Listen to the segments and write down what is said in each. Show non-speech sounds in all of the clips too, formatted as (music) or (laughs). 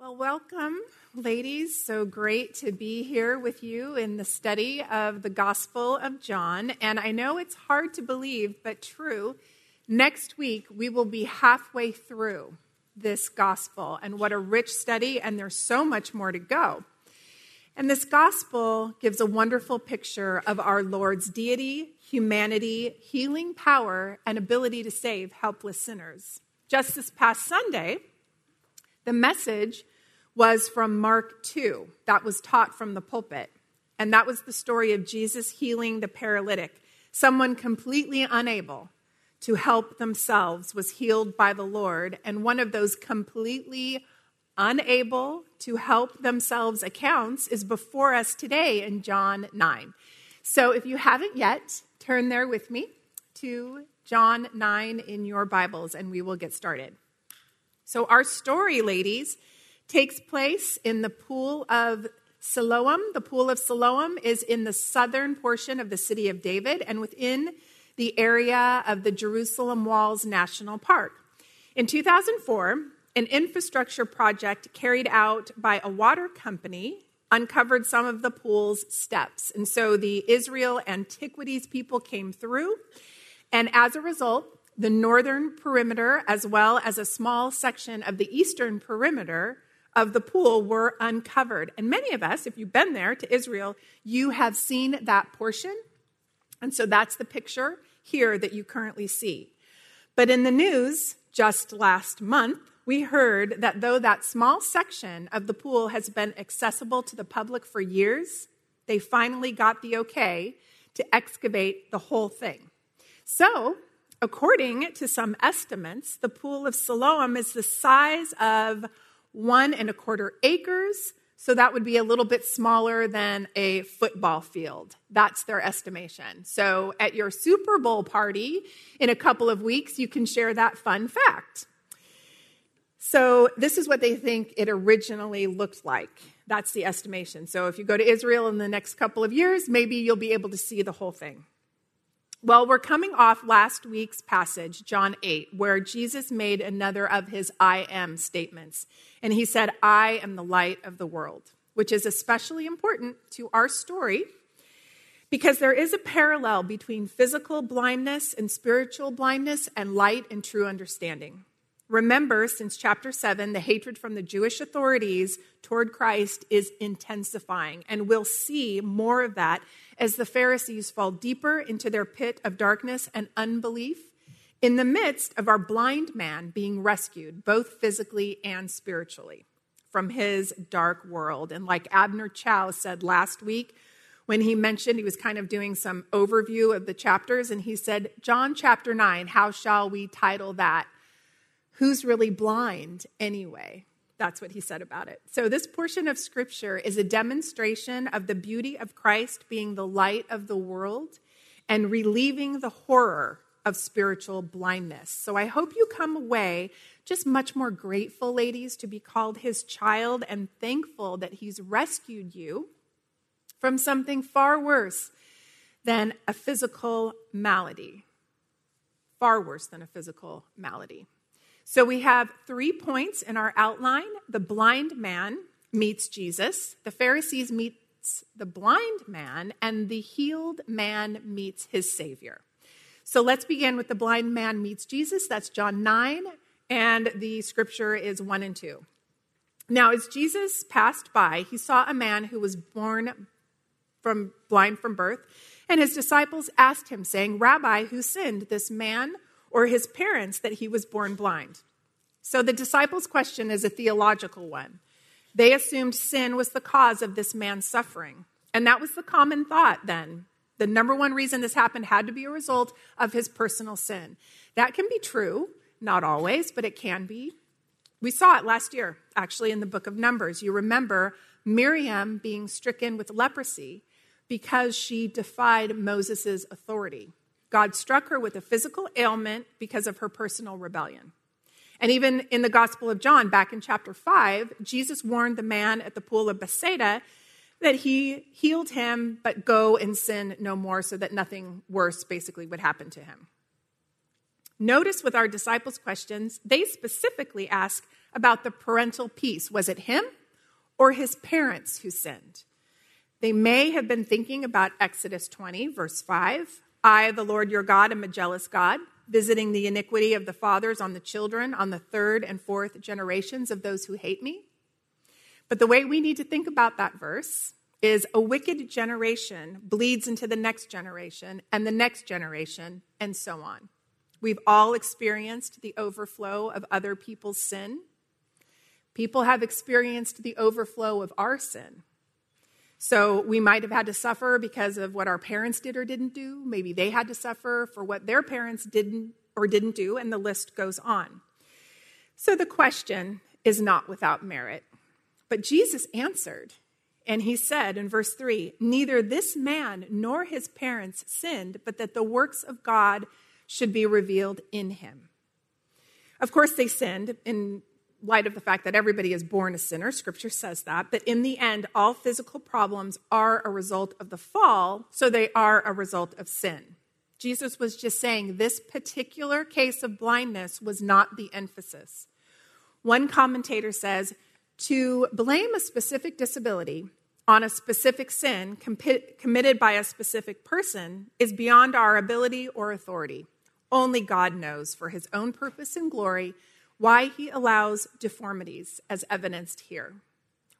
Well, welcome, ladies. So great to be here with you in the study of the Gospel of John. And I know it's hard to believe, but true. Next week, we will be halfway through this Gospel. And what a rich study, and there's so much more to go. And this Gospel gives a wonderful picture of our Lord's deity, humanity, healing power, and ability to save helpless sinners. Just this past Sunday, the message was from Mark 2, that was taught from the pulpit. And that was the story of Jesus healing the paralytic. Someone completely unable to help themselves was healed by the Lord. And one of those completely unable to help themselves accounts is before us today in John 9. So if you haven't yet, turn there with me to John 9 in your Bibles and we will get started. So, our story, ladies, takes place in the pool of Siloam. The pool of Siloam is in the southern portion of the city of David and within the area of the Jerusalem Walls National Park. In 2004, an infrastructure project carried out by a water company uncovered some of the pool's steps. And so the Israel Antiquities people came through. And as a result, the northern perimeter, as well as a small section of the eastern perimeter of the pool, were uncovered. And many of us, if you've been there to Israel, you have seen that portion. And so that's the picture here that you currently see. But in the news just last month, we heard that though that small section of the pool has been accessible to the public for years, they finally got the okay to excavate the whole thing. So According to some estimates, the pool of Siloam is the size of one and a quarter acres, so that would be a little bit smaller than a football field. That's their estimation. So at your Super Bowl party in a couple of weeks, you can share that fun fact. So this is what they think it originally looked like. That's the estimation. So if you go to Israel in the next couple of years, maybe you'll be able to see the whole thing. Well, we're coming off last week's passage, John 8, where Jesus made another of his I am statements. And he said, I am the light of the world, which is especially important to our story because there is a parallel between physical blindness and spiritual blindness and light and true understanding. Remember, since chapter 7, the hatred from the Jewish authorities toward Christ is intensifying, and we'll see more of that as the Pharisees fall deeper into their pit of darkness and unbelief in the midst of our blind man being rescued, both physically and spiritually, from his dark world. And like Abner Chou said last week, when he mentioned he was kind of doing some overview of the chapters, and he said, John chapter 9, how shall we title that? Who's really blind anyway? That's what he said about it. So, this portion of scripture is a demonstration of the beauty of Christ being the light of the world and relieving the horror of spiritual blindness. So, I hope you come away just much more grateful, ladies, to be called his child and thankful that he's rescued you from something far worse than a physical malady. Far worse than a physical malady. So we have three points in our outline. The blind man meets Jesus, the Pharisees meets the blind man, and the healed man meets his Savior. So let's begin with the blind man meets Jesus. That's John 9, and the scripture is 1 and 2. Now, as Jesus passed by, he saw a man who was born from blind from birth, and his disciples asked him, saying, Rabbi, who sinned, this man or his parents that he was born blind. So the disciples' question is a theological one. They assumed sin was the cause of this man's suffering. And that was the common thought then. The number one reason this happened had to be a result of his personal sin. That can be true, not always, but it can be. We saw it last year, actually, in the book of Numbers. You remember Miriam being stricken with leprosy because she defied Moses' authority. God struck her with a physical ailment because of her personal rebellion. And even in the Gospel of John, back in chapter 5, Jesus warned the man at the pool of Bethsaida that he healed him, but go and sin no more so that nothing worse basically would happen to him. Notice with our disciples' questions, they specifically ask about the parental piece. Was it him or his parents who sinned? They may have been thinking about Exodus 20, verse 5. I, the Lord your God, am a jealous God, visiting the iniquity of the fathers on the children, on the third and fourth generations of those who hate me. But the way we need to think about that verse is a wicked generation bleeds into the next generation and the next generation, and so on. We've all experienced the overflow of other people's sin. People have experienced the overflow of our sin. So we might have had to suffer because of what our parents did or didn't do. Maybe they had to suffer for what their parents didn't or didn't do, and the list goes on. So the question is not without merit. But Jesus answered, and he said in verse 3 Neither this man nor his parents sinned, but that the works of God should be revealed in him. Of course, they sinned in light of the fact that everybody is born a sinner. Scripture says that. But in the end, all physical problems are a result of the fall, so they are a result of sin. Jesus was just saying this particular case of blindness was not the emphasis. One commentator says to blame a specific disability on a specific sin committed by a specific person is beyond our ability or authority. Only God knows, for his own purpose and glory, why he allows deformities as evidenced here,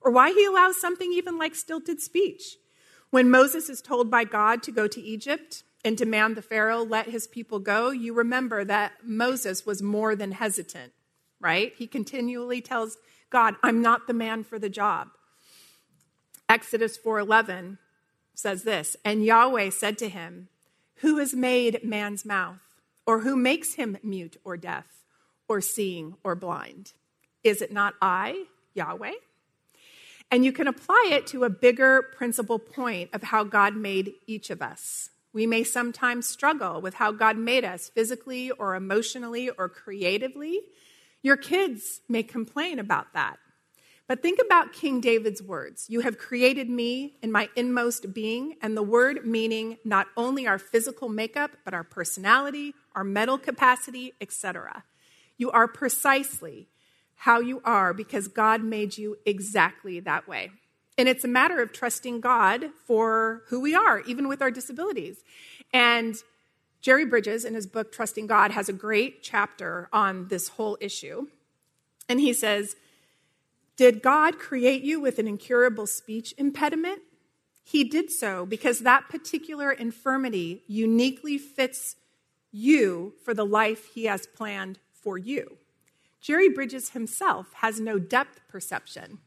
or why he allows something even like stilted speech. When Moses is told by God to go to Egypt and demand the Pharaoh let his people go, you remember that Moses was more than hesitant, right? He continually tells God, I'm not the man for the job. Exodus 4:11 says this, and Yahweh said to him, "Who has made man's mouth? Or who makes him mute or deaf, or seeing or blind? Is it not I, Yahweh? And you can apply it to a bigger principle point of how God made each of us. We may sometimes struggle with how God made us physically or emotionally or creatively. Your kids may complain about that. But think about King David's words You have created me in my inmost being, and the word meaning not only our physical makeup, but our personality, our mental capacity, etc. You are precisely how you are because God made you exactly that way. And it's a matter of trusting God for who we are, even with our disabilities. And Jerry Bridges, in his book Trusting God, has a great chapter on this whole issue. And he says, did God create you with an incurable speech impediment? He did so because that particular infirmity uniquely fits you for the life He has planned for you. Jerry Bridges himself has no depth perception.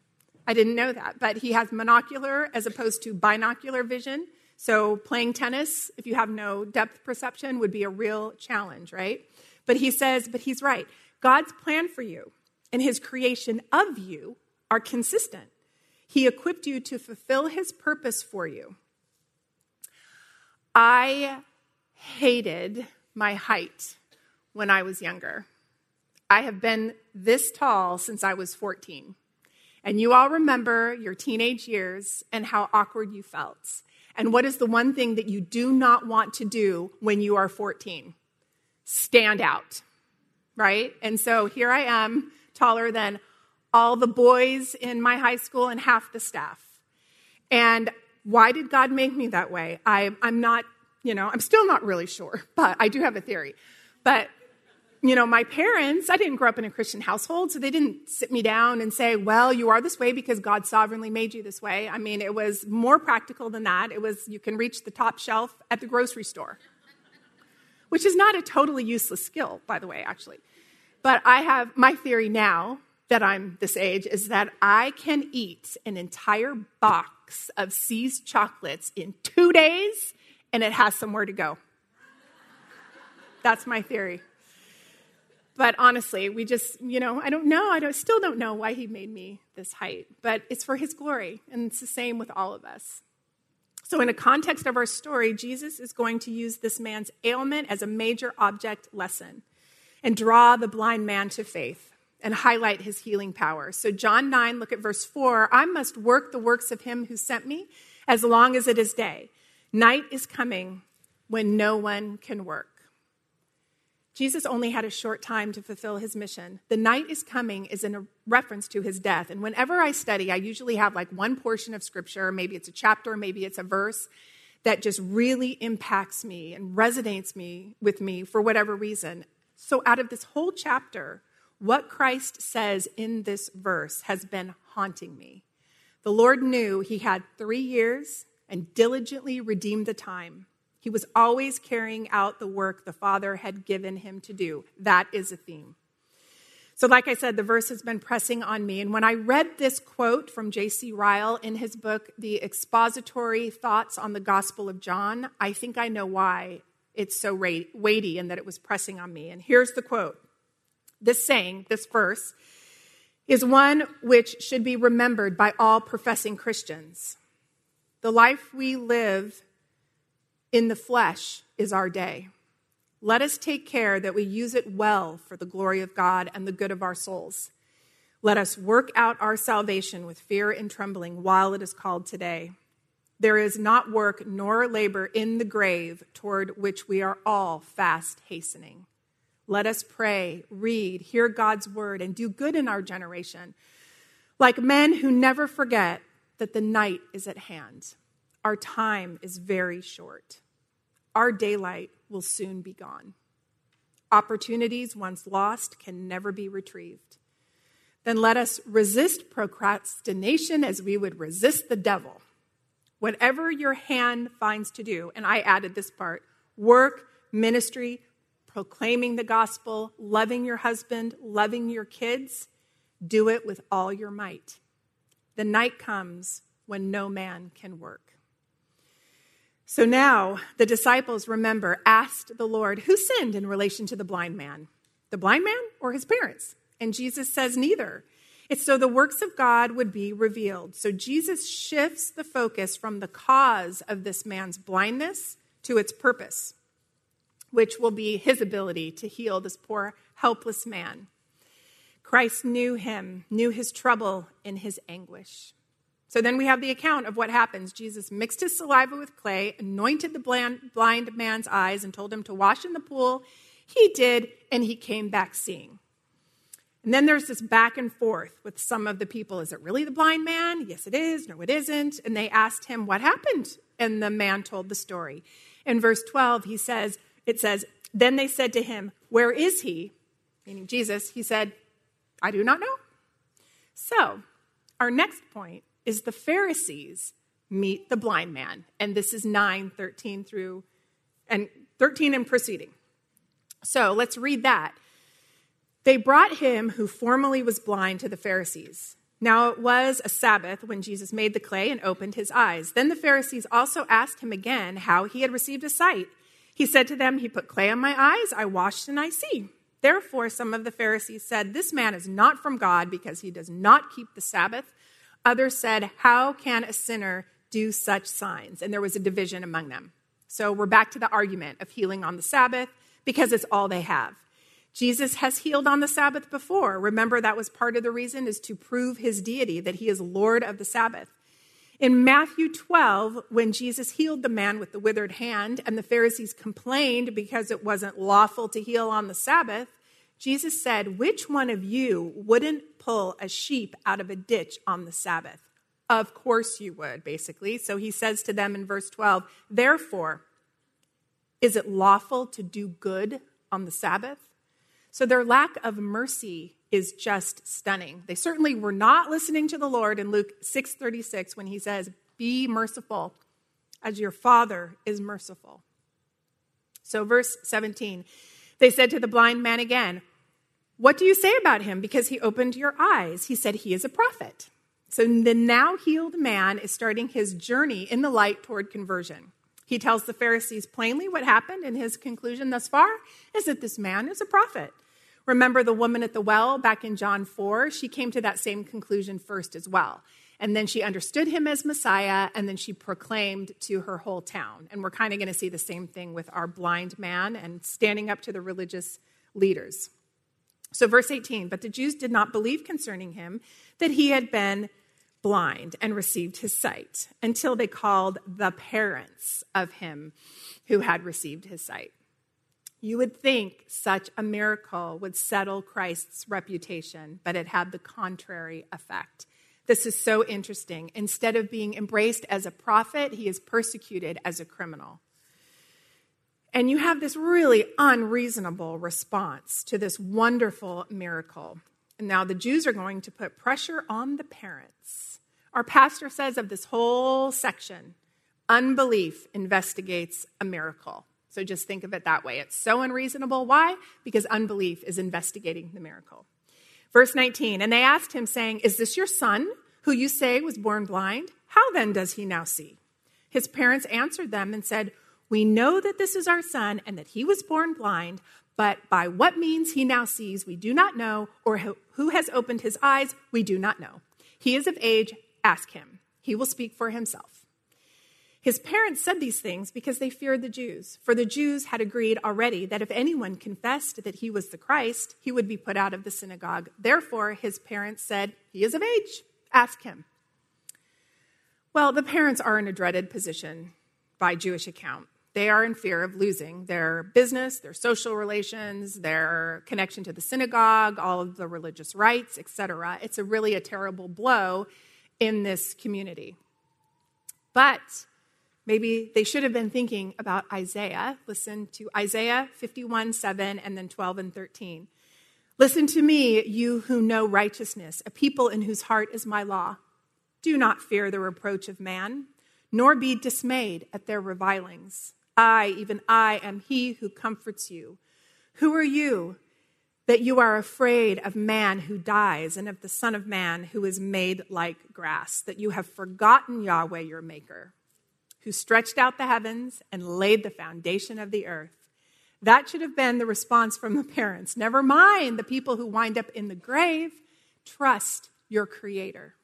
I didn't know that, but he has monocular as opposed to binocular vision. So, playing tennis, if you have no depth perception, would be a real challenge, right? But he says, but he's right. God's plan for you and his creation of you are consistent. He equipped you to fulfill his purpose for you. I hated my height when I was younger. I have been this tall since I was 14. And you all remember your teenage years and how awkward you felt. And what is the one thing that you do not want to do when you are 14? Stand out, right? And so here I am, taller than all the boys in my high school and half the staff. And why did God make me that way? I, I'm not, you know, I'm still not really sure, (laughs) but I do have a theory. But, you know, my parents, I didn't grow up in a Christian household, so they didn't sit me down and say, well, you are this way because God sovereignly made you this way. I mean, it was more practical than that. It was, you can reach the top shelf at the grocery store, which is not a totally useless skill, by the way, actually. But I have my theory now that I'm this age is that I can eat an entire box of See's chocolates in two days and it has somewhere to go. That's my theory. But honestly, we just, you know, I don't know. I don't, still don't know why he made me this height, but it's for his glory. And it's the same with all of us. So, in the context of our story, Jesus is going to use this man's ailment as a major object lesson and draw the blind man to faith and highlight his healing power. So, John 9, look at verse 4 I must work the works of him who sent me as long as it is day. Night is coming when no one can work. Jesus only had a short time to fulfill his mission. The night is coming is in a reference to his death. And whenever I study, I usually have like one portion of scripture, maybe it's a chapter, maybe it's a verse that just really impacts me and resonates me with me for whatever reason. So out of this whole chapter, what Christ says in this verse has been haunting me. The Lord knew he had 3 years and diligently redeemed the time. He was always carrying out the work the Father had given him to do. That is a theme. So, like I said, the verse has been pressing on me. And when I read this quote from J.C. Ryle in his book, The Expository Thoughts on the Gospel of John, I think I know why it's so weighty and that it was pressing on me. And here's the quote This saying, this verse, is one which should be remembered by all professing Christians. The life we live in the flesh is our day. Let us take care that we use it well for the glory of God and the good of our souls. Let us work out our salvation with fear and trembling while it is called today. There is not work nor labor in the grave toward which we are all fast hastening. Let us pray, read, hear God's word, and do good in our generation, like men who never forget that the night is at hand. Our time is very short. Our daylight will soon be gone. Opportunities once lost can never be retrieved. Then let us resist procrastination as we would resist the devil. Whatever your hand finds to do, and I added this part work, ministry, proclaiming the gospel, loving your husband, loving your kids do it with all your might. The night comes when no man can work. So now the disciples, remember, asked the Lord, Who sinned in relation to the blind man? The blind man or his parents? And Jesus says, Neither. It's so the works of God would be revealed. So Jesus shifts the focus from the cause of this man's blindness to its purpose, which will be his ability to heal this poor, helpless man. Christ knew him, knew his trouble in his anguish. So then we have the account of what happens. Jesus mixed his saliva with clay, anointed the blind man's eyes, and told him to wash in the pool. He did, and he came back seeing. And then there's this back and forth with some of the people. Is it really the blind man? Yes, it is. No, it isn't. And they asked him, What happened? And the man told the story. In verse 12, he says, It says, Then they said to him, Where is he? Meaning Jesus. He said, I do not know. So, our next point is the Pharisees meet the blind man. And this is 9, 13 through and 13 and proceeding. So let's read that. They brought him who formerly was blind to the Pharisees. Now it was a Sabbath when Jesus made the clay and opened his eyes. Then the Pharisees also asked him again how he had received a sight. He said to them, He put clay on my eyes, I washed and I see. Therefore, some of the Pharisees said, This man is not from God because he does not keep the Sabbath. Others said, How can a sinner do such signs? And there was a division among them. So we're back to the argument of healing on the Sabbath because it's all they have. Jesus has healed on the Sabbath before. Remember, that was part of the reason is to prove his deity, that he is Lord of the Sabbath. In Matthew 12, when Jesus healed the man with the withered hand, and the Pharisees complained because it wasn't lawful to heal on the Sabbath, Jesus said, Which one of you wouldn't pull a sheep out of a ditch on the Sabbath? Of course you would, basically. So he says to them in verse 12, Therefore, is it lawful to do good on the Sabbath? So their lack of mercy is just stunning. They certainly were not listening to the Lord in Luke 6:36 when he says, "Be merciful as your Father is merciful." So verse 17, they said to the blind man again, what do you say about him? Because he opened your eyes. He said he is a prophet. So the now healed man is starting his journey in the light toward conversion. He tells the Pharisees plainly what happened, and his conclusion thus far is that this man is a prophet. Remember the woman at the well back in John 4? She came to that same conclusion first as well. And then she understood him as Messiah, and then she proclaimed to her whole town. And we're kind of going to see the same thing with our blind man and standing up to the religious leaders. So, verse 18, but the Jews did not believe concerning him that he had been blind and received his sight until they called the parents of him who had received his sight. You would think such a miracle would settle Christ's reputation, but it had the contrary effect. This is so interesting. Instead of being embraced as a prophet, he is persecuted as a criminal. And you have this really unreasonable response to this wonderful miracle. And now the Jews are going to put pressure on the parents. Our pastor says of this whole section, unbelief investigates a miracle. So just think of it that way. It's so unreasonable. Why? Because unbelief is investigating the miracle. Verse 19, and they asked him, saying, Is this your son, who you say was born blind? How then does he now see? His parents answered them and said, We know that this is our son and that he was born blind, but by what means he now sees, we do not know, or who has opened his eyes, we do not know. He is of age, ask him. He will speak for himself. His parents said these things because they feared the Jews, for the Jews had agreed already that if anyone confessed that he was the Christ, he would be put out of the synagogue. Therefore, his parents said, He is of age, ask him. Well, the parents are in a dreaded position by Jewish account. They are in fear of losing their business, their social relations, their connection to the synagogue, all of the religious rights, etc. It's a really a terrible blow in this community. But Maybe they should have been thinking about Isaiah. Listen to Isaiah 51 7 and then 12 and 13. Listen to me, you who know righteousness, a people in whose heart is my law. Do not fear the reproach of man, nor be dismayed at their revilings. I, even I, am he who comforts you. Who are you that you are afraid of man who dies and of the Son of Man who is made like grass, that you have forgotten Yahweh your Maker? who stretched out the heavens and laid the foundation of the earth. That should have been the response from the parents. Never mind the people who wind up in the grave. Trust your Creator.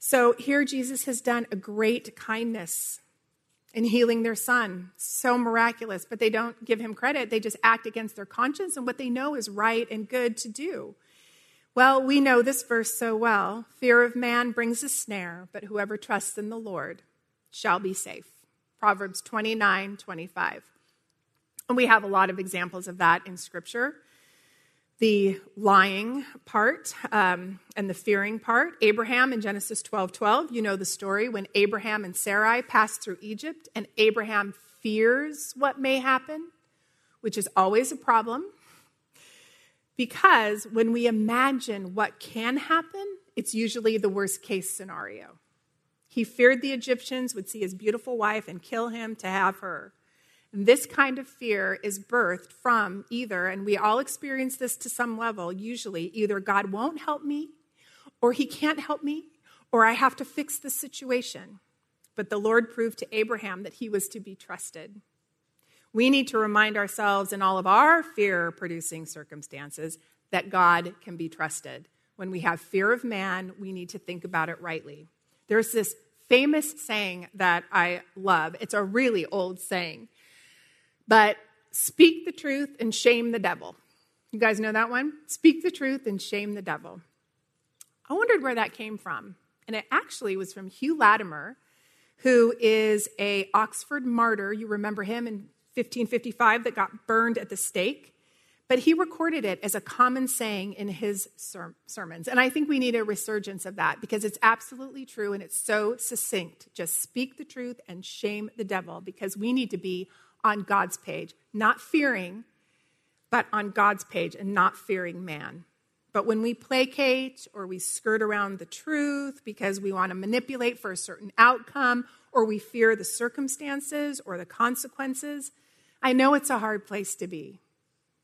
So here Jesus has done a great kindness in healing their son. So miraculous, but they don't give him credit. They just act against their conscience and what they know is right and good to do. Well, we know this verse so well. Fear of man brings a snare, but whoever trusts in the Lord shall be safe. Proverbs 29 25. And we have a lot of examples of that in Scripture. The lying part um, and the fearing part. Abraham in Genesis 12 12, you know the story when Abraham and Sarai passed through Egypt, and Abraham fears what may happen, which is always a problem. Because when we imagine what can happen, it's usually the worst case scenario. He feared the Egyptians would see his beautiful wife and kill him to have her. This kind of fear is birthed from either, and we all experience this to some level, usually, either God won't help me, or he can't help me, or I have to fix the situation. But the Lord proved to Abraham that he was to be trusted. We need to remind ourselves in all of our fear producing circumstances that God can be trusted. When we have fear of man, we need to think about it rightly. There's this famous saying that I love. It's a really old saying, but speak the truth and shame the devil. You guys know that one? Speak the truth and shame the devil. I wondered where that came from, and it actually was from Hugh Latimer, who is a Oxford martyr. You remember him in 1555 that got burned at the stake. But he recorded it as a common saying in his ser- sermons. And I think we need a resurgence of that because it's absolutely true and it's so succinct. Just speak the truth and shame the devil because we need to be on God's page, not fearing, but on God's page and not fearing man. But when we placate or we skirt around the truth because we want to manipulate for a certain outcome or we fear the circumstances or the consequences, I know it's a hard place to be.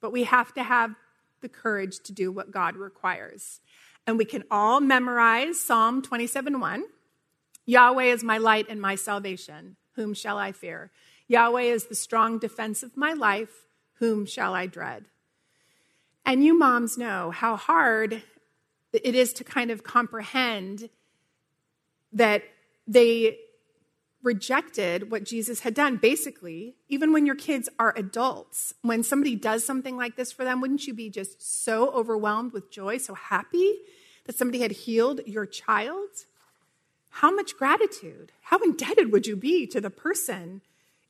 But we have to have the courage to do what God requires. And we can all memorize Psalm 27 1. Yahweh is my light and my salvation. Whom shall I fear? Yahweh is the strong defense of my life. Whom shall I dread? And you moms know how hard it is to kind of comprehend that they rejected what Jesus had done. Basically, even when your kids are adults, when somebody does something like this for them, wouldn't you be just so overwhelmed with joy, so happy that somebody had healed your child? How much gratitude, how indebted would you be to the person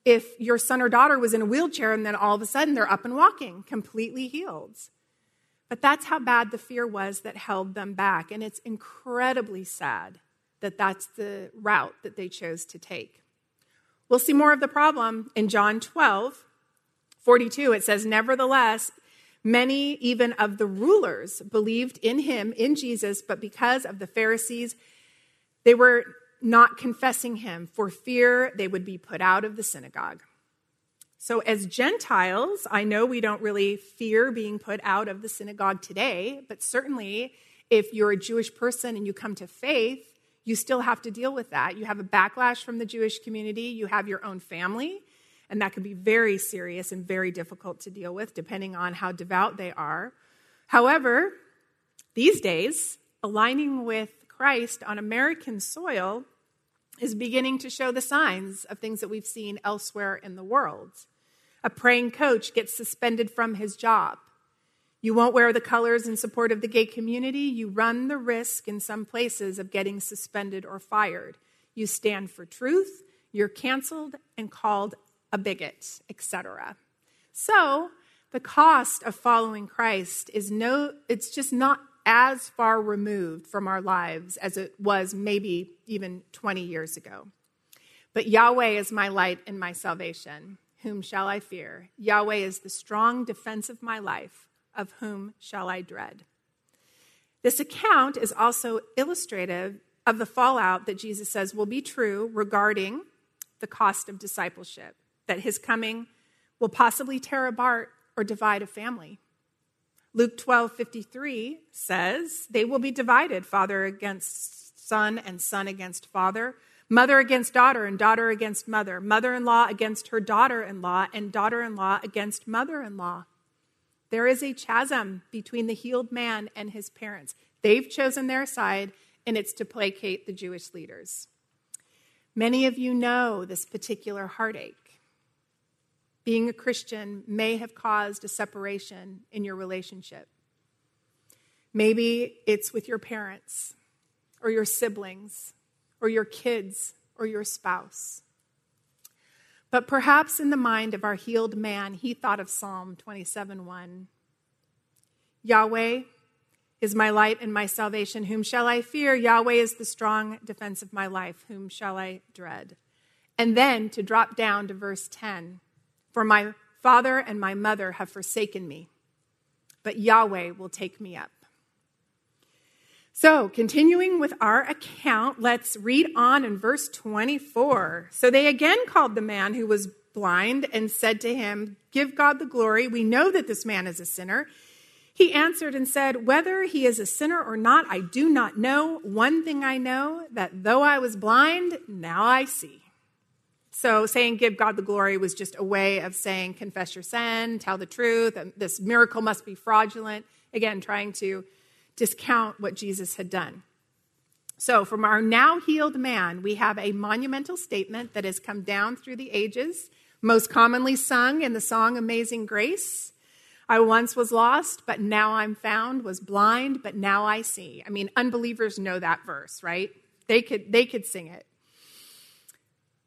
if your son or daughter was in a wheelchair and then all of a sudden they're up and walking, completely healed. But that's how bad the fear was that held them back. And it's incredibly sad that that's the route that they chose to take. We'll see more of the problem in John 12, 42. It says, Nevertheless, many even of the rulers believed in him, in Jesus, but because of the Pharisees, they were not confessing him for fear they would be put out of the synagogue. So, as Gentiles, I know we don't really fear being put out of the synagogue today, but certainly if you're a Jewish person and you come to faith, you still have to deal with that. You have a backlash from the Jewish community, you have your own family, and that can be very serious and very difficult to deal with depending on how devout they are. However, these days, aligning with Christ on American soil is beginning to show the signs of things that we've seen elsewhere in the world. A praying coach gets suspended from his job. You won't wear the colors in support of the gay community. You run the risk in some places of getting suspended or fired. You stand for truth. You're canceled and called a bigot, etc. So, the cost of following Christ is no, it's just not as far removed from our lives as it was maybe even 20 years ago. But Yahweh is my light and my salvation. Whom shall I fear? Yahweh is the strong defense of my life. Of whom shall I dread? This account is also illustrative of the fallout that Jesus says will be true regarding the cost of discipleship, that his coming will possibly tear apart or divide a family. Luke 12 53 says, They will be divided, father against son and son against father mother against daughter and daughter against mother, mother in law against her daughter in law, and daughter in law against mother in law. There is a chasm between the healed man and his parents. They've chosen their side, and it's to placate the Jewish leaders. Many of you know this particular heartache. Being a Christian may have caused a separation in your relationship. Maybe it's with your parents or your siblings or your kids or your spouse. But perhaps in the mind of our healed man, he thought of Psalm 27 1. Yahweh is my light and my salvation. Whom shall I fear? Yahweh is the strong defense of my life. Whom shall I dread? And then to drop down to verse 10 For my father and my mother have forsaken me, but Yahweh will take me up. So, continuing with our account, let's read on in verse 24. So they again called the man who was blind and said to him, Give God the glory. We know that this man is a sinner. He answered and said, Whether he is a sinner or not, I do not know. One thing I know, that though I was blind, now I see. So, saying give God the glory was just a way of saying confess your sin, tell the truth, and this miracle must be fraudulent. Again, trying to discount what Jesus had done. So, from our now healed man, we have a monumental statement that has come down through the ages, most commonly sung in the song Amazing Grace. I once was lost, but now I'm found, was blind, but now I see. I mean, unbelievers know that verse, right? They could, they could sing it.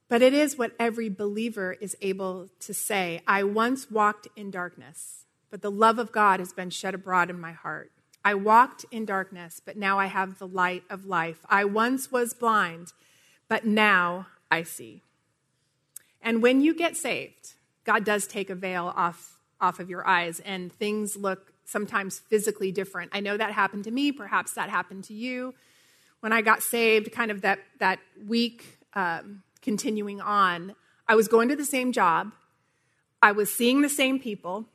But it is what every believer is able to say I once walked in darkness, but the love of God has been shed abroad in my heart. I walked in darkness, but now I have the light of life. I once was blind, but now I see. And when you get saved, God does take a veil off, off of your eyes, and things look sometimes physically different. I know that happened to me. Perhaps that happened to you. When I got saved, kind of that, that week um, continuing on, I was going to the same job, I was seeing the same people,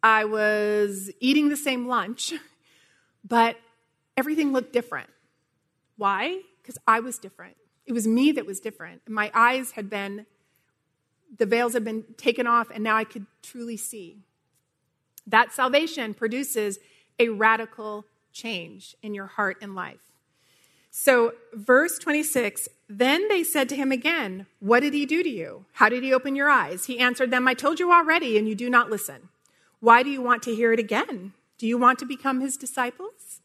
I was eating the same lunch. (laughs) But everything looked different. Why? Because I was different. It was me that was different. My eyes had been, the veils had been taken off, and now I could truly see. That salvation produces a radical change in your heart and life. So, verse 26 then they said to him again, What did he do to you? How did he open your eyes? He answered them, I told you already, and you do not listen. Why do you want to hear it again? Do you want to become his disciples?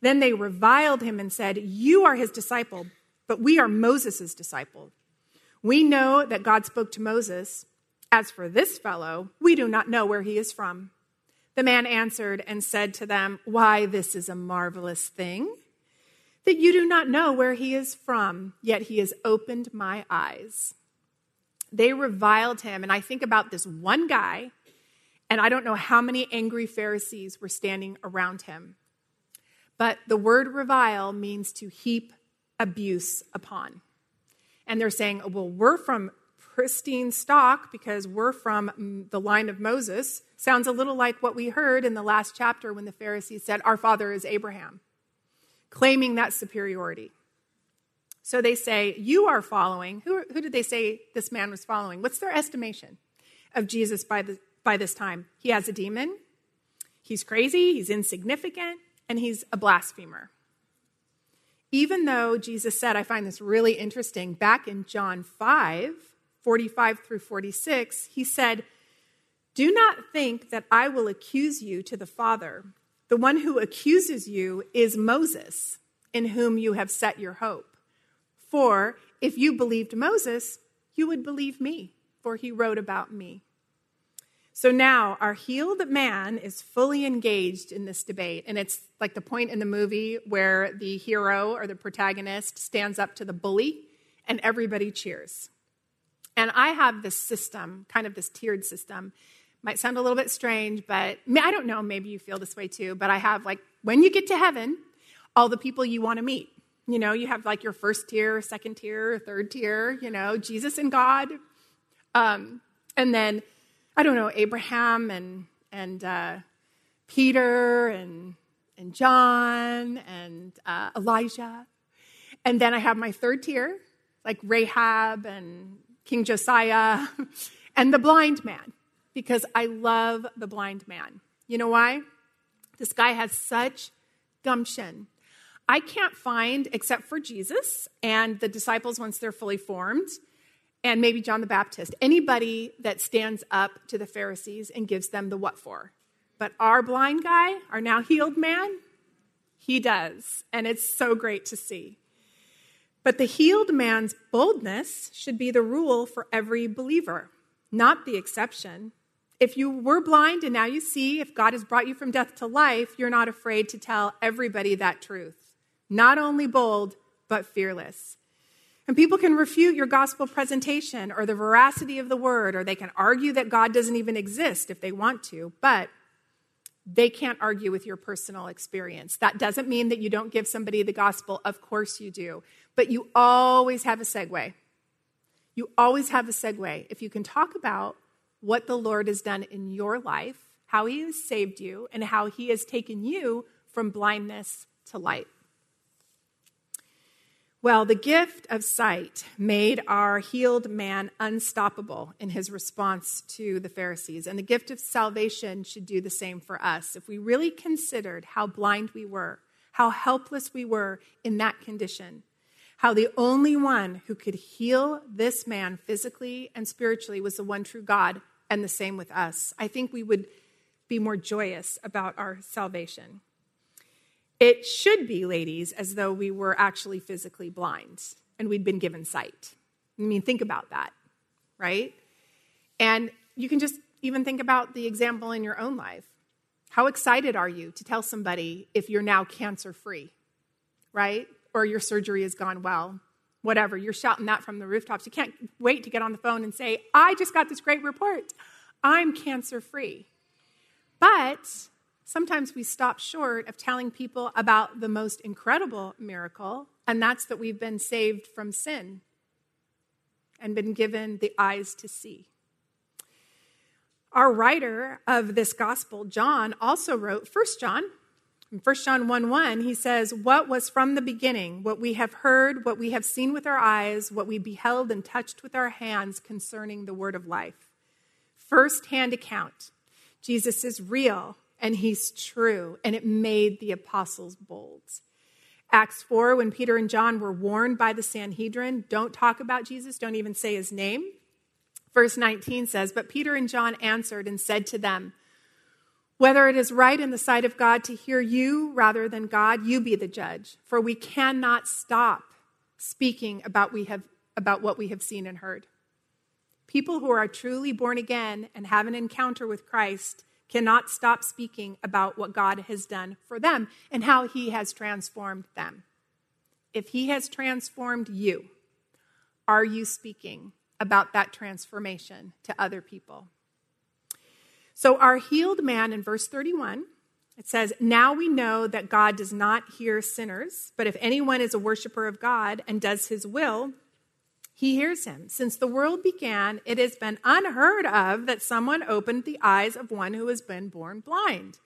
Then they reviled him and said, You are his disciple, but we are Moses' disciple. We know that God spoke to Moses. As for this fellow, we do not know where he is from. The man answered and said to them, Why, this is a marvelous thing that you do not know where he is from, yet he has opened my eyes. They reviled him, and I think about this one guy, and I don't know how many angry Pharisees were standing around him. But the word revile means to heap abuse upon. And they're saying, well, we're from pristine stock because we're from the line of Moses. Sounds a little like what we heard in the last chapter when the Pharisees said, Our father is Abraham, claiming that superiority. So they say, You are following. Who, who did they say this man was following? What's their estimation of Jesus by, the, by this time? He has a demon, he's crazy, he's insignificant, and he's a blasphemer. Even though Jesus said, I find this really interesting, back in John 5, 45 through 46, he said, Do not think that I will accuse you to the Father. The one who accuses you is Moses, in whom you have set your hope. For if you believed Moses, you would believe me, for he wrote about me. So now our healed man is fully engaged in this debate. And it's like the point in the movie where the hero or the protagonist stands up to the bully and everybody cheers. And I have this system, kind of this tiered system. Might sound a little bit strange, but I don't know, maybe you feel this way too. But I have like, when you get to heaven, all the people you want to meet. You know, you have like your first tier, second tier, third tier, you know, Jesus and God. Um, and then I don't know, Abraham and, and uh, Peter and, and John and uh, Elijah. And then I have my third tier, like Rahab and King Josiah (laughs) and the blind man, because I love the blind man. You know why? This guy has such gumption. I can't find, except for Jesus and the disciples once they're fully formed, and maybe John the Baptist, anybody that stands up to the Pharisees and gives them the what for. But our blind guy, our now healed man, he does. And it's so great to see. But the healed man's boldness should be the rule for every believer, not the exception. If you were blind and now you see, if God has brought you from death to life, you're not afraid to tell everybody that truth. Not only bold, but fearless. And people can refute your gospel presentation or the veracity of the word, or they can argue that God doesn't even exist if they want to, but they can't argue with your personal experience. That doesn't mean that you don't give somebody the gospel. Of course you do. But you always have a segue. You always have a segue. If you can talk about what the Lord has done in your life, how he has saved you, and how he has taken you from blindness to light. Well, the gift of sight made our healed man unstoppable in his response to the Pharisees. And the gift of salvation should do the same for us. If we really considered how blind we were, how helpless we were in that condition, how the only one who could heal this man physically and spiritually was the one true God, and the same with us, I think we would be more joyous about our salvation. It should be, ladies, as though we were actually physically blind and we'd been given sight. I mean, think about that, right? And you can just even think about the example in your own life. How excited are you to tell somebody if you're now cancer free, right? Or your surgery has gone well? Whatever, you're shouting that from the rooftops. You can't wait to get on the phone and say, I just got this great report. I'm cancer free. But sometimes we stop short of telling people about the most incredible miracle, and that's that we've been saved from sin and been given the eyes to see. Our writer of this gospel, John, also wrote 1 John. In 1 John 1 1, he says, What was from the beginning, what we have heard, what we have seen with our eyes, what we beheld and touched with our hands concerning the word of life. First hand account. Jesus is real and he's true, and it made the apostles bold. Acts 4, when Peter and John were warned by the Sanhedrin, don't talk about Jesus, don't even say his name. Verse 19 says, But Peter and John answered and said to them, Whether it is right in the sight of God to hear you rather than God, you be the judge, for we cannot stop speaking about we have, about what we have seen and heard. People who are truly born again and have an encounter with Christ cannot stop speaking about what God has done for them and how he has transformed them. If he has transformed you, are you speaking about that transformation to other people? So, our healed man in verse 31, it says, Now we know that God does not hear sinners, but if anyone is a worshiper of God and does his will, he hears him. Since the world began, it has been unheard of that someone opened the eyes of one who has been born blind.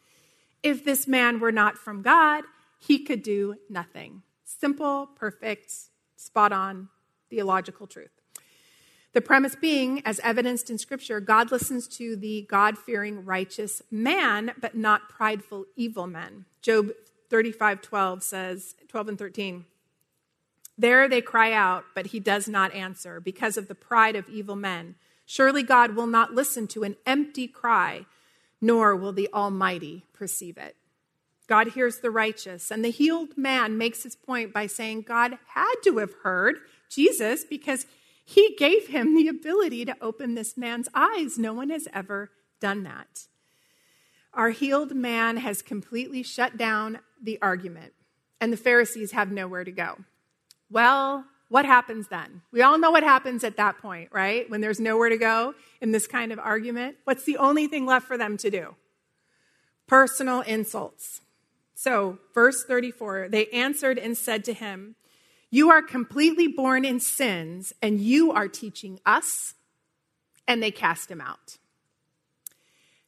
If this man were not from God, he could do nothing. Simple, perfect, spot on theological truth. The premise being, as evidenced in Scripture, God listens to the God fearing, righteous man, but not prideful, evil men. Job 35 12 says, 12 and 13. There they cry out, but he does not answer because of the pride of evil men. Surely God will not listen to an empty cry, nor will the Almighty perceive it. God hears the righteous, and the healed man makes his point by saying God had to have heard Jesus because he gave him the ability to open this man's eyes. No one has ever done that. Our healed man has completely shut down the argument, and the Pharisees have nowhere to go. Well, what happens then? We all know what happens at that point, right? When there's nowhere to go in this kind of argument. What's the only thing left for them to do? Personal insults. So, verse 34 they answered and said to him, You are completely born in sins, and you are teaching us. And they cast him out.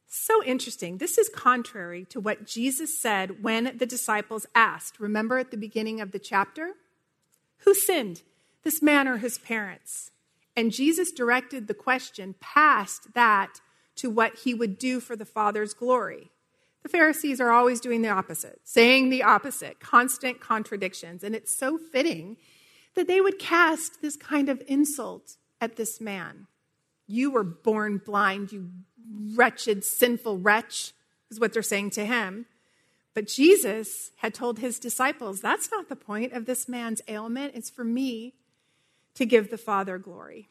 So interesting. This is contrary to what Jesus said when the disciples asked. Remember at the beginning of the chapter? Who sinned, this man or his parents? And Jesus directed the question past that to what he would do for the Father's glory. The Pharisees are always doing the opposite, saying the opposite, constant contradictions. And it's so fitting that they would cast this kind of insult at this man. You were born blind, you wretched, sinful wretch, is what they're saying to him. But Jesus had told his disciples, that's not the point of this man's ailment. It's for me to give the Father glory.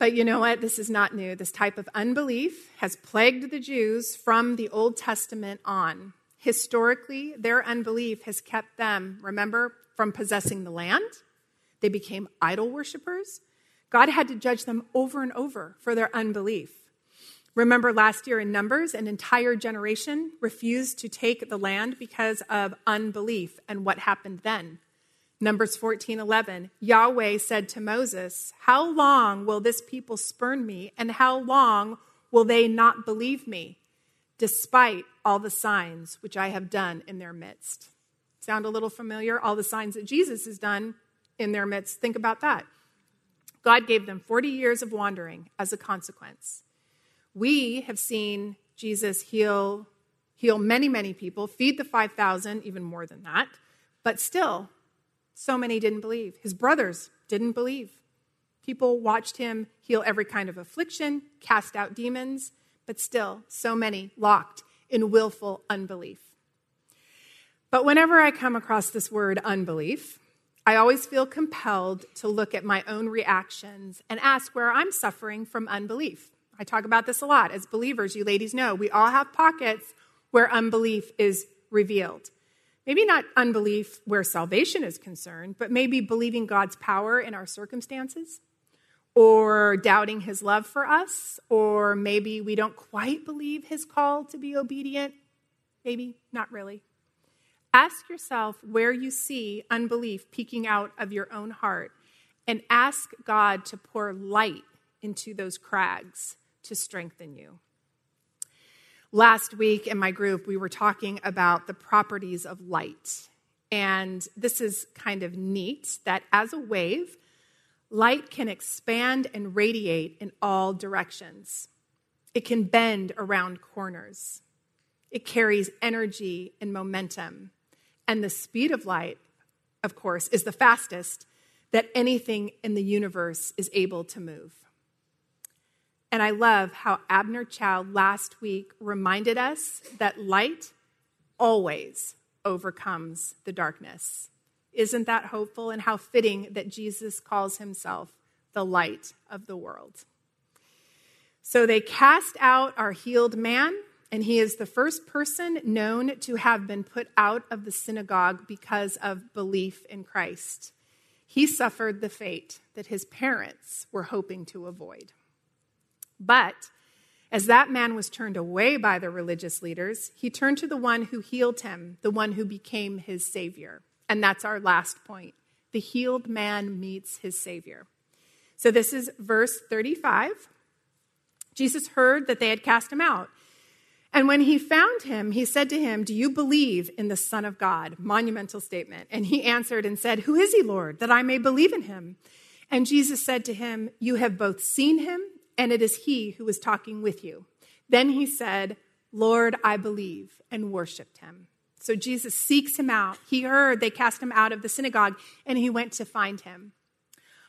But you know what? This is not new. This type of unbelief has plagued the Jews from the Old Testament on. Historically, their unbelief has kept them, remember, from possessing the land. They became idol worshippers. God had to judge them over and over for their unbelief. Remember last year in Numbers, an entire generation refused to take the land because of unbelief. And what happened then? Numbers 14 11, Yahweh said to Moses, How long will this people spurn me, and how long will they not believe me, despite all the signs which I have done in their midst? Sound a little familiar? All the signs that Jesus has done in their midst. Think about that. God gave them 40 years of wandering as a consequence. We have seen Jesus heal, heal many, many people, feed the 5,000, even more than that, but still, so many didn't believe. His brothers didn't believe. People watched him heal every kind of affliction, cast out demons, but still, so many locked in willful unbelief. But whenever I come across this word unbelief, I always feel compelled to look at my own reactions and ask where I'm suffering from unbelief. I talk about this a lot. As believers, you ladies know, we all have pockets where unbelief is revealed. Maybe not unbelief where salvation is concerned, but maybe believing God's power in our circumstances, or doubting his love for us, or maybe we don't quite believe his call to be obedient. Maybe not really. Ask yourself where you see unbelief peeking out of your own heart and ask God to pour light into those crags to strengthen you. Last week in my group, we were talking about the properties of light. And this is kind of neat that as a wave, light can expand and radiate in all directions. It can bend around corners. It carries energy and momentum. And the speed of light, of course, is the fastest that anything in the universe is able to move. And I love how Abner Chou last week reminded us that light always overcomes the darkness. Isn't that hopeful? And how fitting that Jesus calls himself the light of the world. So they cast out our healed man, and he is the first person known to have been put out of the synagogue because of belief in Christ. He suffered the fate that his parents were hoping to avoid. But as that man was turned away by the religious leaders, he turned to the one who healed him, the one who became his savior. And that's our last point. The healed man meets his savior. So this is verse 35. Jesus heard that they had cast him out. And when he found him, he said to him, Do you believe in the Son of God? Monumental statement. And he answered and said, Who is he, Lord, that I may believe in him? And Jesus said to him, You have both seen him, and it is he who is talking with you. Then he said, Lord, I believe, and worshiped him. So Jesus seeks him out. He heard they cast him out of the synagogue, and he went to find him.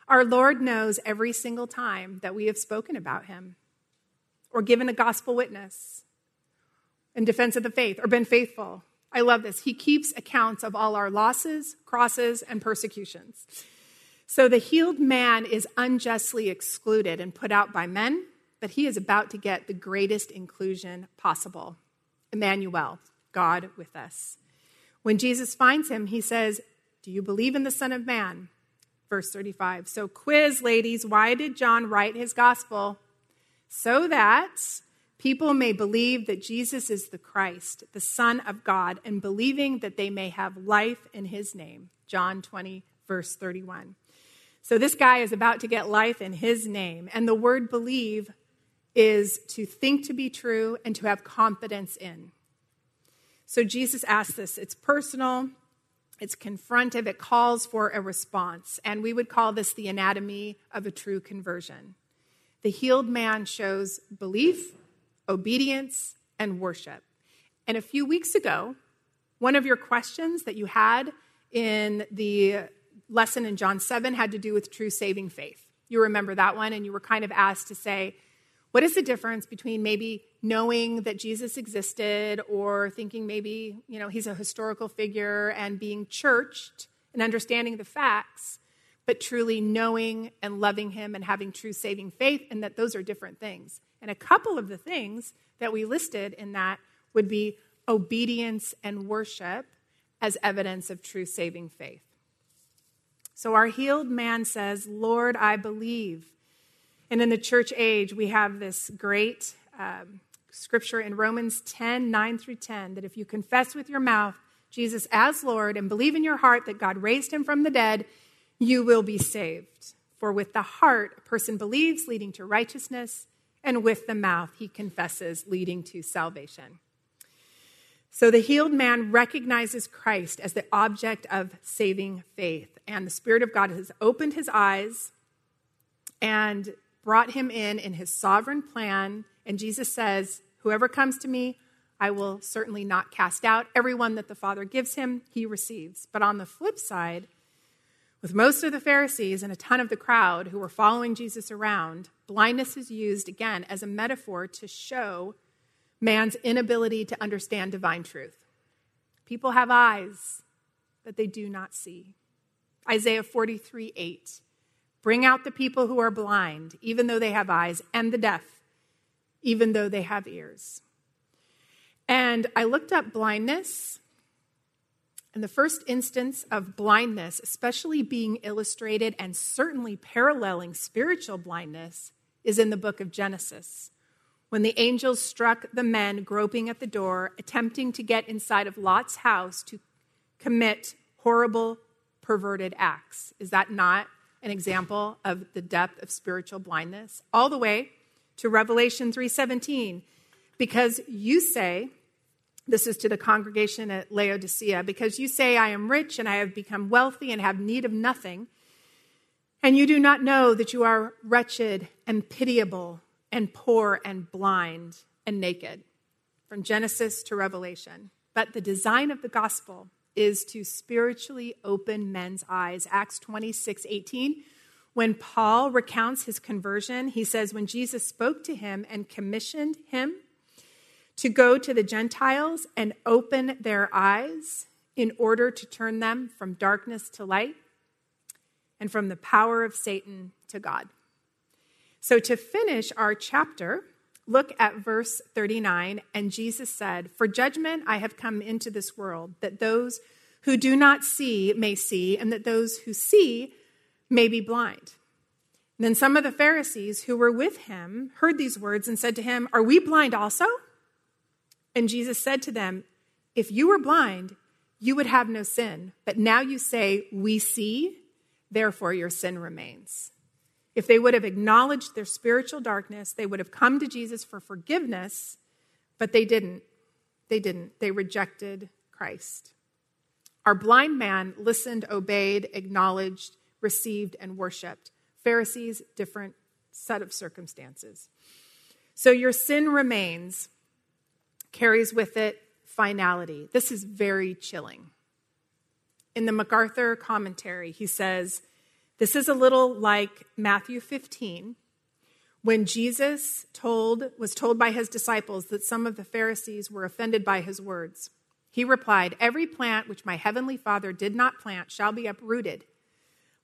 Our Lord knows every single time that we have spoken about him or given a gospel witness in defense of the faith or been faithful. I love this. He keeps accounts of all our losses, crosses, and persecutions. So the healed man is unjustly excluded and put out by men, but he is about to get the greatest inclusion possible. Emmanuel, God with us. When Jesus finds him, he says, Do you believe in the Son of Man? Verse 35. So, quiz, ladies, why did John write his gospel? So that people may believe that Jesus is the Christ, the Son of God, and believing that they may have life in his name. John 20, verse 31. So this guy is about to get life in his name. And the word believe is to think to be true and to have confidence in. So Jesus asks this. It's personal, it's confrontive, it calls for a response. And we would call this the anatomy of a true conversion. The healed man shows belief, obedience, and worship. And a few weeks ago, one of your questions that you had in the lesson in John 7 had to do with true saving faith. You remember that one, and you were kind of asked to say, what is the difference between maybe knowing that Jesus existed or thinking maybe, you know, he's a historical figure and being churched and understanding the facts, but truly knowing and loving him and having true saving faith, and that those are different things. And a couple of the things that we listed in that would be obedience and worship as evidence of true saving faith. So our healed man says, Lord, I believe. And in the church age, we have this great um, scripture in Romans 10 9 through 10 that if you confess with your mouth Jesus as Lord and believe in your heart that God raised him from the dead, you will be saved. For with the heart, a person believes, leading to righteousness, and with the mouth, he confesses, leading to salvation. So the healed man recognizes Christ as the object of saving faith. And the Spirit of God has opened his eyes and brought him in in his sovereign plan. And Jesus says, Whoever comes to me, I will certainly not cast out. Everyone that the Father gives him, he receives. But on the flip side, with most of the Pharisees and a ton of the crowd who were following Jesus around, blindness is used again as a metaphor to show man's inability to understand divine truth. People have eyes, but they do not see. Isaiah 43 8. Bring out the people who are blind, even though they have eyes, and the deaf, even though they have ears. And I looked up blindness, and the first instance of blindness, especially being illustrated and certainly paralleling spiritual blindness, is in the book of Genesis when the angels struck the men groping at the door, attempting to get inside of Lot's house to commit horrible, perverted acts. Is that not an example of the depth of spiritual blindness? All the way to Revelation 3:17. Because you say, this is to the congregation at Laodicea, because you say, I am rich and I have become wealthy and have need of nothing, and you do not know that you are wretched and pitiable and poor and blind and naked, from Genesis to Revelation. But the design of the gospel is to spiritually open men's eyes. Acts 26 18. When Paul recounts his conversion, he says, When Jesus spoke to him and commissioned him to go to the Gentiles and open their eyes, in order to turn them from darkness to light and from the power of Satan to God. So, to finish our chapter, look at verse 39. And Jesus said, For judgment I have come into this world, that those who do not see may see, and that those who see may be blind. And then some of the Pharisees who were with him heard these words and said to him, Are we blind also? And Jesus said to them, If you were blind, you would have no sin. But now you say, We see, therefore your sin remains. If they would have acknowledged their spiritual darkness, they would have come to Jesus for forgiveness, but they didn't. They didn't. They rejected Christ. Our blind man listened, obeyed, acknowledged, received, and worshiped. Pharisees, different set of circumstances. So your sin remains, carries with it finality. This is very chilling. In the MacArthur commentary, he says, This is a little like Matthew 15, when Jesus told, was told by his disciples that some of the Pharisees were offended by his words. He replied, Every plant which my heavenly Father did not plant shall be uprooted.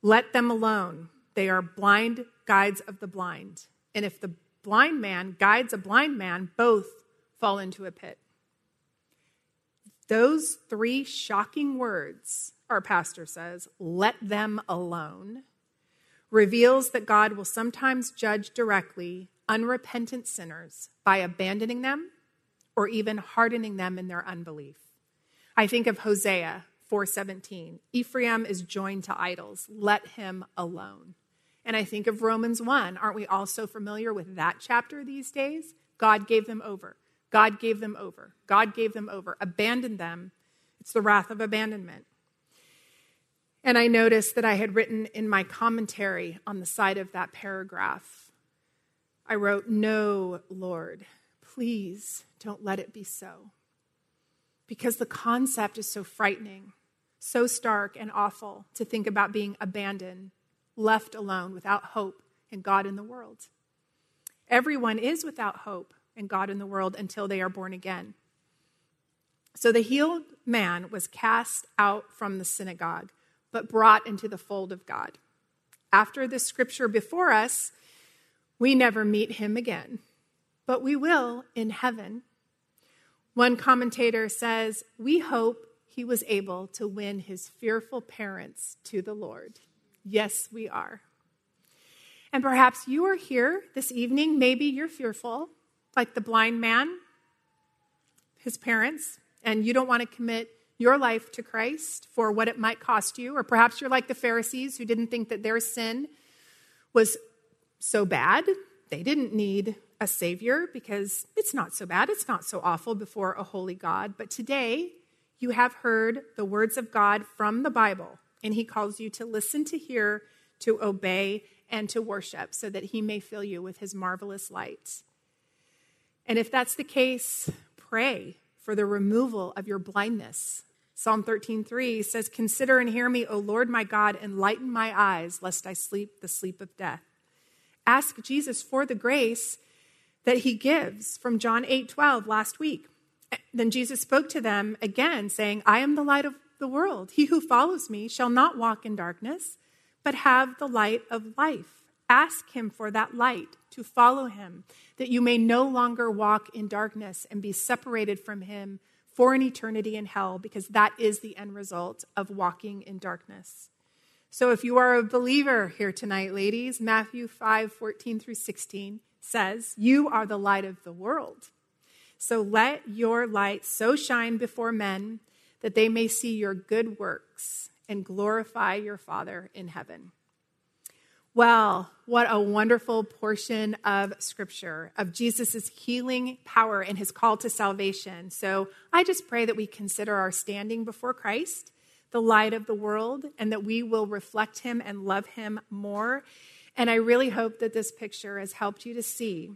Let them alone. They are blind guides of the blind. And if the blind man guides a blind man, both fall into a pit. Those three shocking words, our pastor says, let them alone, reveals that God will sometimes judge directly unrepentant sinners by abandoning them or even hardening them in their unbelief. I think of Hosea 4:17. Ephraim is joined to idols. Let him alone. And I think of Romans 1. Aren't we all so familiar with that chapter these days? God gave them over. God gave them over. God gave them over. Abandoned them. It's the wrath of abandonment. And I noticed that I had written in my commentary on the side of that paragraph, I wrote, No, Lord, please don't let it be so. Because the concept is so frightening, so stark and awful to think about being abandoned, left alone, without hope and God in the world. Everyone is without hope and God in the world until they are born again. So the healed man was cast out from the synagogue, but brought into the fold of God. After the scripture before us, we never meet him again, but we will in heaven. One commentator says, We hope he was able to win his fearful parents to the Lord. Yes, we are. And perhaps you are here this evening. Maybe you're fearful like the blind man, his parents, and you don't want to commit your life to Christ for what it might cost you. Or perhaps you're like the Pharisees who didn't think that their sin was so bad. They didn't need a Savior because it's not so bad, it's not so awful before a holy God. But today, you have heard the words of God from the Bible, and He calls you to listen, to hear, to obey, and to worship so that He may fill you with His marvelous light. And if that's the case, pray for the removal of your blindness. Psalm 13:3 says, "Consider and hear me, O Lord my God, enlighten my eyes lest I sleep the sleep of death." Ask Jesus for the grace that he gives from John 8:12 last week. Then Jesus spoke to them again saying, "I am the light of the world. He who follows me shall not walk in darkness, but have the light of life." Ask him for that light to follow him, that you may no longer walk in darkness and be separated from him for an eternity in hell, because that is the end result of walking in darkness. So if you are a believer here tonight, ladies, Matthew 5 14 through 16 says, You are the light of the world. So let your light so shine before men that they may see your good works and glorify your Father in heaven. Well, what a wonderful portion of scripture of Jesus' healing power and his call to salvation. So I just pray that we consider our standing before Christ, the light of the world, and that we will reflect him and love him more. And I really hope that this picture has helped you to see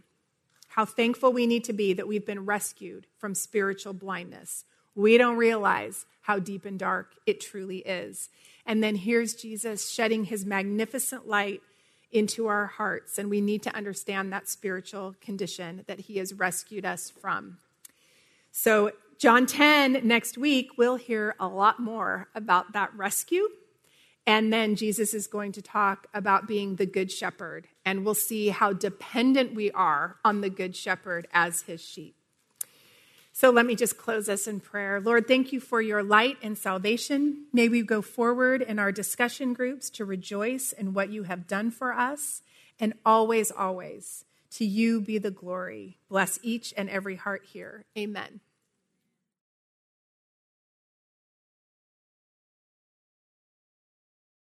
how thankful we need to be that we've been rescued from spiritual blindness. We don't realize how deep and dark it truly is. And then here's Jesus shedding his magnificent light into our hearts, and we need to understand that spiritual condition that He has rescued us from. So, John 10 next week, we'll hear a lot more about that rescue. And then Jesus is going to talk about being the good shepherd, and we'll see how dependent we are on the good shepherd as his sheep. So let me just close us in prayer. Lord, thank you for your light and salvation. May we go forward in our discussion groups to rejoice in what you have done for us, and always, always, to you be the glory. Bless each and every heart here. Amen.